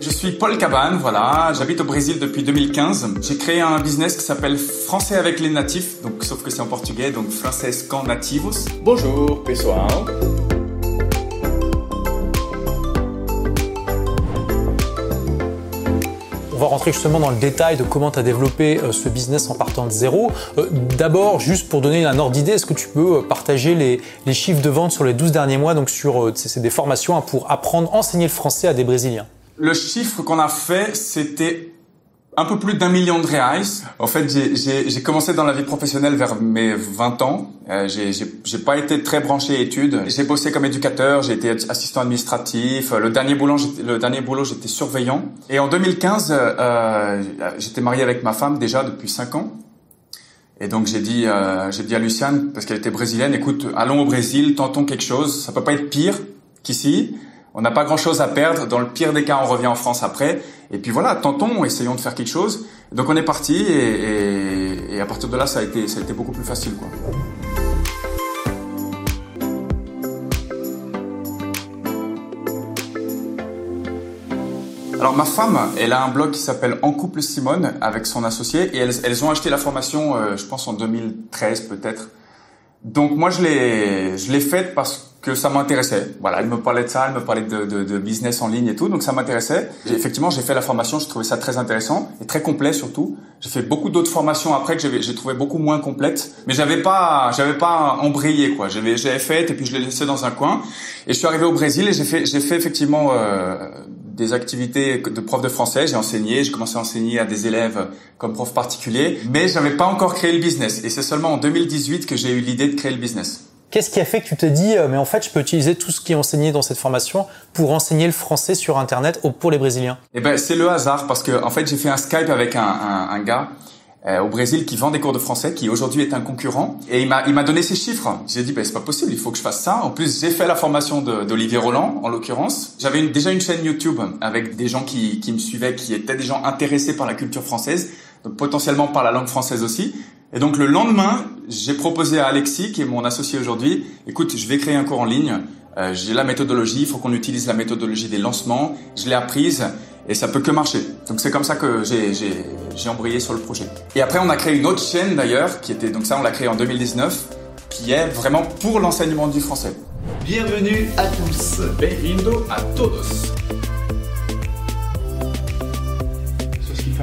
Je suis Paul Cabane, voilà, j'habite au Brésil depuis 2015. J'ai créé un business qui s'appelle Français avec les natifs, donc sauf que c'est en portugais, donc Français com nativos. Bonjour, pessoal. On va rentrer justement dans le détail de comment tu as développé euh, ce business en partant de zéro. Euh, d'abord, juste pour donner un ordre d'idée, est-ce que tu peux euh, partager les, chiffres de vente sur les 12 derniers mois? Donc, sur c'est des formations pour apprendre, enseigner le français à des Brésiliens. Le chiffre qu'on a fait, c'était un peu plus d'un million de reais. En fait, j'ai commencé dans la vie professionnelle vers mes 20 ans. Euh, j'ai pas été très branché études. J'ai bossé comme éducateur, j'ai été assistant administratif. Le dernier boulot, le dernier boulot, j'étais surveillant. Et en 2015, euh, j'étais marié avec ma femme déjà depuis 5 ans. Et donc j'ai dit, euh, j'ai dit à Luciane parce qu'elle était brésilienne, écoute, allons au Brésil, tentons quelque chose. Ça peut pas être pire qu'ici. On n'a pas grand-chose à perdre. Dans le pire des cas, on revient en France après. Et puis voilà, tentons, essayons de faire quelque chose. Donc on est parti et, à partir de là, ça a été, ça a été beaucoup plus facile. Alors ma femme, elle a un blog qui s'appelle En couple Simone avec son associé et elles, ont acheté la formation, euh, je pense en 2013 peut-être. Donc moi je l'ai, faite parce que ça m'intéressait. Voilà, elle me parlait de ça, elle me parlait de, de, de business en ligne et tout, donc ça m'intéressait. Effectivement, j'ai fait la formation, je trouvais ça très intéressant et très complet surtout. J'ai fait beaucoup d'autres formations après que j'ai trouvé beaucoup moins complètes, mais j'avais pas, j'avais pas embrayé quoi. J'avais, j'avais fait et puis je l'ai laissé dans un coin. Et je suis arrivé au Brésil et j'ai fait, j'ai fait effectivement euh, des activités de prof de français. J'ai enseigné, j'ai commencé à enseigner à des élèves comme prof particulier, mais j'avais pas encore créé le business. Et c'est seulement en 2018 que j'ai eu l'idée de créer le business. Qu'est-ce qui a fait que tu t'es dit, euh, mais en fait, je peux utiliser tout ce qui est enseigné dans cette formation pour enseigner le français sur Internet pour les Brésiliens? Eh ben, c'est le hasard parce que en fait, j'ai fait un Skype avec un, un, un gars euh, au Brésil qui vend des cours de français, qui aujourd'hui est un concurrent, et il m'a il m'a donné ses chiffres. J'ai dit, ben c'est pas possible, il faut que je fasse ça. En plus, j'ai fait la formation d'Olivier Roland, en l'occurrence. J'avais déjà une chaîne YouTube avec des gens qui qui me suivaient, qui étaient des gens intéressés par la culture française, donc potentiellement par la langue française aussi. Et donc le lendemain, j'ai proposé à Alexis, qui est mon associé aujourd'hui, écoute, je vais créer un cours en ligne. Euh, j'ai la méthodologie, il faut qu'on utilise la méthodologie des lancements. Je l'ai apprise et ça peut que marcher. Donc c'est comme ça que j'ai embrayé sur le projet. Et après, on a créé une autre chaîne d'ailleurs, qui était donc ça, on l'a créé en 2019, qui est vraiment pour l'enseignement du français. Bienvenue à tous. Bem-vindo a todos.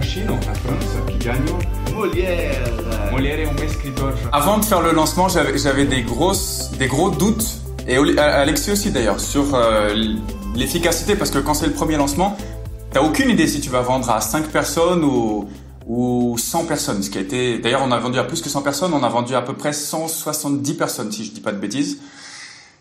Ce qui fascine en France, qui gagne Molière. Molière est un escritor. Avant de faire le lancement, j'avais des grosses, des gros doutes, et Alexis aussi d'ailleurs, sur euh, l'efficacité, parce que quand c'est le premier lancement, t'as aucune idée si tu vas vendre à 5 personnes ou, ou 100 personnes. Ce qui a été, d'ailleurs, on a vendu à plus que 100 personnes, on a vendu à peu près 170 personnes, si je dis pas de bêtises.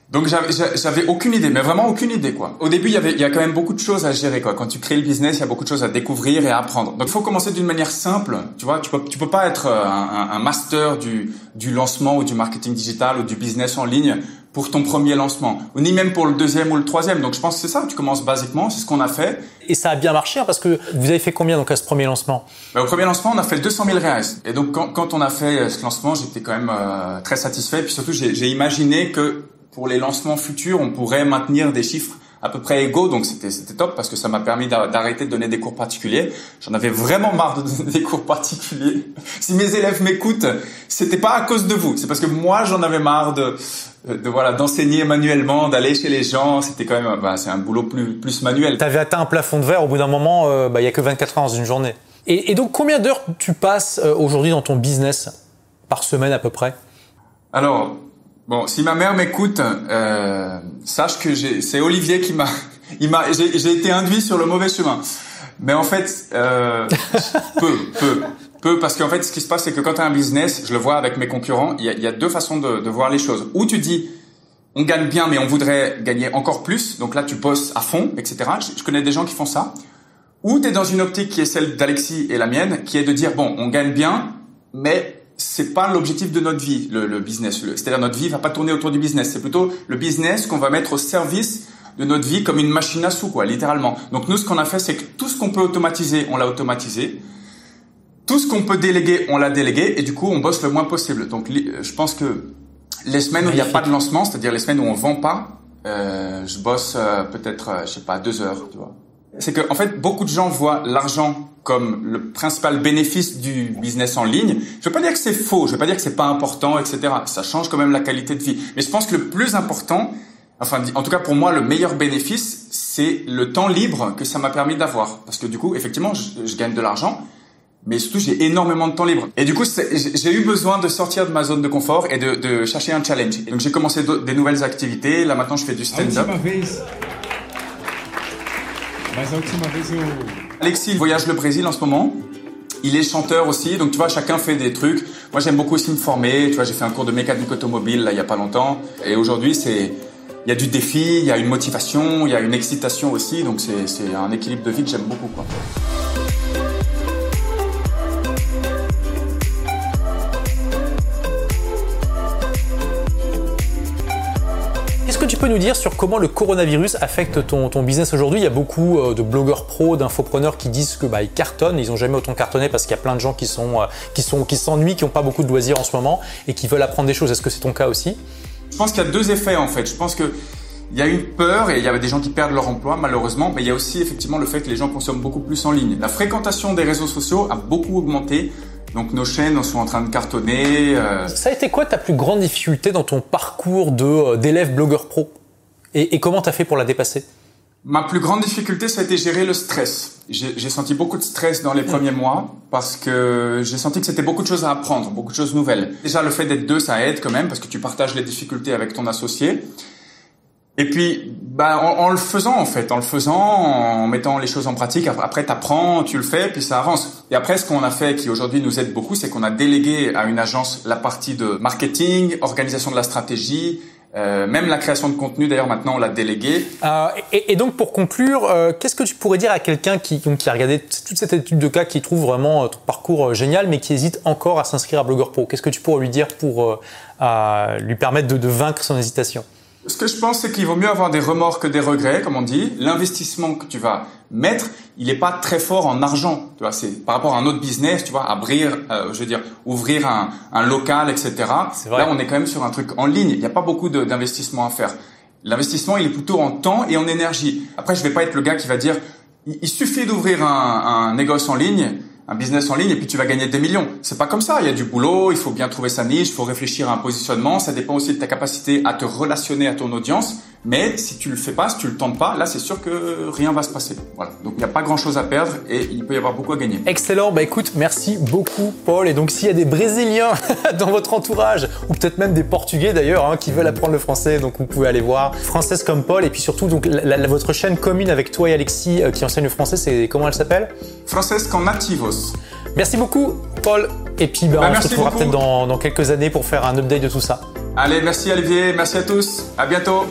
Donc j'avais aucune idée, mais vraiment aucune idée quoi. Au début, il y avait il y a quand même beaucoup de choses à gérer quoi. Quand tu crées le business, il y a beaucoup de choses à découvrir et à apprendre. Donc il faut commencer d'une manière simple, tu vois. Tu peux tu peux pas être euh, un, un, master du du lancement ou du marketing digital ou du business en ligne pour ton premier lancement, ou ni même pour le deuxième ou le troisième. Donc je pense que c'est ça. Tu commences basiquement, c'est ce qu'on a fait. Et ça a bien marché hein, parce que vous avez fait combien donc à ce premier lancement? Ben, Au premier lancement, on a fait 200 000 reais. Et donc quand, quand on a fait euh, ce lancement, j'étais quand même euh, très satisfait. Puis surtout, j'ai imaginé que pour les lancements futurs, on pourrait maintenir des chiffres à peu près égaux, donc c'était c'était top parce que ça m'a permis d'arrêter de donner des cours particuliers. J'en avais vraiment marre de donner des cours particuliers. Si mes élèves m'écoutent, c'était pas à cause de vous, c'est parce que moi j'en avais marre de de voilà d'enseigner manuellement, d'aller chez les gens. C'était quand même bah, c'est un boulot plus plus manuel. T'avais atteint un plafond de verre au bout d'un moment. Euh, bah, il y a que 24 heures dans une journée. Et, et donc combien d'heures tu passes euh, aujourd'hui dans ton business? Par semaine à peu près? Alors Bon, si ma mère m'écoute, euh, sache que c'est Olivier qui m'a, il m'a, j'ai été induit sur le mauvais chemin. Mais en fait, euh, peu, peu, peu, parce qu'en fait, ce qui se passe, c'est que quand tu as un business, je le vois avec mes concurrents, il y a, y a, deux façons de, de, voir les choses. Ou tu dis, on gagne bien, mais on voudrait gagner encore plus, donc là, tu bosses à fond, etc. Je, je connais des gens qui font ça. Ou tu es dans une optique qui est celle d'Alexis et la mienne, qui est de dire, bon, on gagne bien, mais c'est pas l'objectif de notre vie, le, le business. C'est-à-dire notre vie va pas tourner autour du business. C'est plutôt le business qu'on va mettre au service de notre vie comme une machine à sous, quoi, littéralement. Donc nous, ce qu'on a fait, c'est que tout ce qu'on peut automatiser, on l'a automatisé. Tout ce qu'on peut déléguer, on l'a délégué. Et du coup, on bosse le moins possible. Donc je pense que les semaines où il n'y a pas de lancement, c'est-à-dire les semaines où on vend pas, euh, je bosse euh, peut-être, euh, je sais pas, deux heures, tu vois. c'est que en fait beaucoup de gens voient l'argent comme le principal bénéfice du business en ligne. Je veux pas dire que c'est faux, je veux pas dire que c'est pas important, etc. Ça change quand même la qualité de vie. Mais je pense que le plus important, enfin en tout cas pour moi le meilleur bénéfice, c'est le temps libre que ça m'a permis d'avoir. Parce que du coup, effectivement, je, je gagne de l'argent, mais surtout j'ai énormément de temps libre. Et du coup, j'ai eu besoin de sortir de ma zone de confort et de, de chercher un challenge. Donc j'ai commencé des nouvelles activités. Là maintenant, je fais du stand-up. Alexis voyage le Brésil en ce moment. Il est chanteur aussi, donc tu vois, chacun fait des trucs. Moi, j'aime beaucoup aussi me former. Tu vois, j'ai fait un cours de mécanique automobile là il y a pas longtemps. Et aujourd'hui, c'est il y a du défi, il y a une motivation, il y a une excitation aussi. Donc c'est un équilibre de vie que j'aime beaucoup. Quoi. Tu peux nous dire sur comment le coronavirus affecte ton, business aujourd'hui? Il y a beaucoup euh, de blogueurs pros, d'infopreneurs qui disent que bah, ils cartonnent, ils n'ont jamais autant cartonné parce qu'il y a plein de gens qui sont euh, qui sont qui s'ennuient, qui n'ont pas beaucoup de loisirs en ce moment et qui veulent apprendre des choses. Est-ce que c'est ton cas aussi? Je pense qu'il y a deux effets en fait. Je pense que il y a une peur et il y avait des gens qui perdent leur emploi malheureusement, mais il y a aussi effectivement le fait que les gens consomment beaucoup plus en ligne. La fréquentation des réseaux sociaux a beaucoup augmenté. Donc nos chaînes sont en train de cartonner. Euh. Ça a été quoi ta plus grande difficulté dans ton parcours de euh, d'élève blogueur pro? Et, et comment t'as fait pour la dépasser? Ma plus grande difficulté, ça a été gérer le stress. J'ai senti beaucoup de stress dans les premiers mois parce que j'ai senti que c'était beaucoup de choses à apprendre, beaucoup de choses nouvelles. Déjà, le fait d'être deux, ça aide quand même parce que tu partages les difficultés avec ton associé. Et puis, bah, en, le faisant en fait, en le faisant, en mettant les choses en pratique, après t'apprends, tu le fais, puis ça avance. Et après, ce qu'on a fait, qui aujourd'hui nous aide beaucoup, c'est qu'on a délégué à une agence la partie de marketing, organisation de la stratégie, euh, même la création de contenu, d'ailleurs, maintenant, on l'a délégué. Euh, et, et, donc, pour conclure, euh, qu'est-ce que tu pourrais dire à quelqu'un qui, qui a regardé toute cette étude de cas, qui trouve vraiment euh, ton parcours euh, génial, mais qui hésite encore à s'inscrire à Blogueur Pro? Qu'est-ce que tu pourrais lui dire pour lui permettre de, de vaincre son hésitation? Ce que je pense, c'est qu'il vaut mieux avoir des remords que des regrets, comme on dit. L'investissement que tu vas mettre, il n'est pas très fort en argent. Tu vois, c'est par rapport à un autre business, tu vois, abrir, euh, je veux dire, ouvrir un, un local, etc. Là, on est quand même sur un truc en ligne. Il n'y a pas beaucoup d'investissement à faire. L'investissement, il est plutôt en temps et en énergie. Après, je vais pas être le gars qui va dire, il, suffit d'ouvrir un, un négoce en ligne un business en ligne et puis tu vas gagner des millions. C'est pas comme ça. Il y a du boulot, il faut bien trouver sa niche, il faut réfléchir à un positionnement. Ça dépend aussi de ta capacité à te relationner à ton audience. Mais si tu le fais pas, si tu le tentes pas, là c'est sûr que rien va se passer. Voilà. Donc il n'y a pas grand chose à perdre et il peut y avoir beaucoup à gagner. Excellent. Bah écoute, merci beaucoup Paul. Et donc s'il y a des Brésiliens dans votre entourage ou peut-être même des Portugais d'ailleurs hein, qui veulent apprendre le français, donc vous pouvez aller voir Française comme Paul. Et puis surtout donc votre chaîne commune avec toi et Alexis euh, qui enseigne le français, c'est comment elle s'appelle? Française comme nativos. Merci beaucoup Paul. Et puis bah, bah, on se retrouvera peut-être dans, dans quelques années pour faire un update de tout ça. Allez, merci Olivier, merci à tous. À bientôt.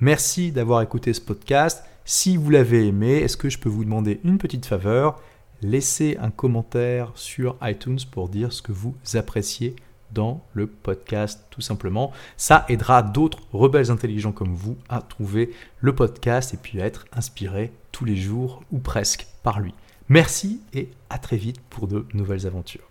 Merci d'avoir écouté ce podcast. Si vous l'avez aimé, est-ce que je peux vous demander une petite faveur? Laissez un commentaire sur iTunes pour dire ce que vous appréciez dans le podcast tout simplement. Ça aidera d'autres rebelles intelligents comme vous à trouver le podcast et puis à être inspirés tous les jours ou presque par lui. Merci et à très vite pour de nouvelles aventures.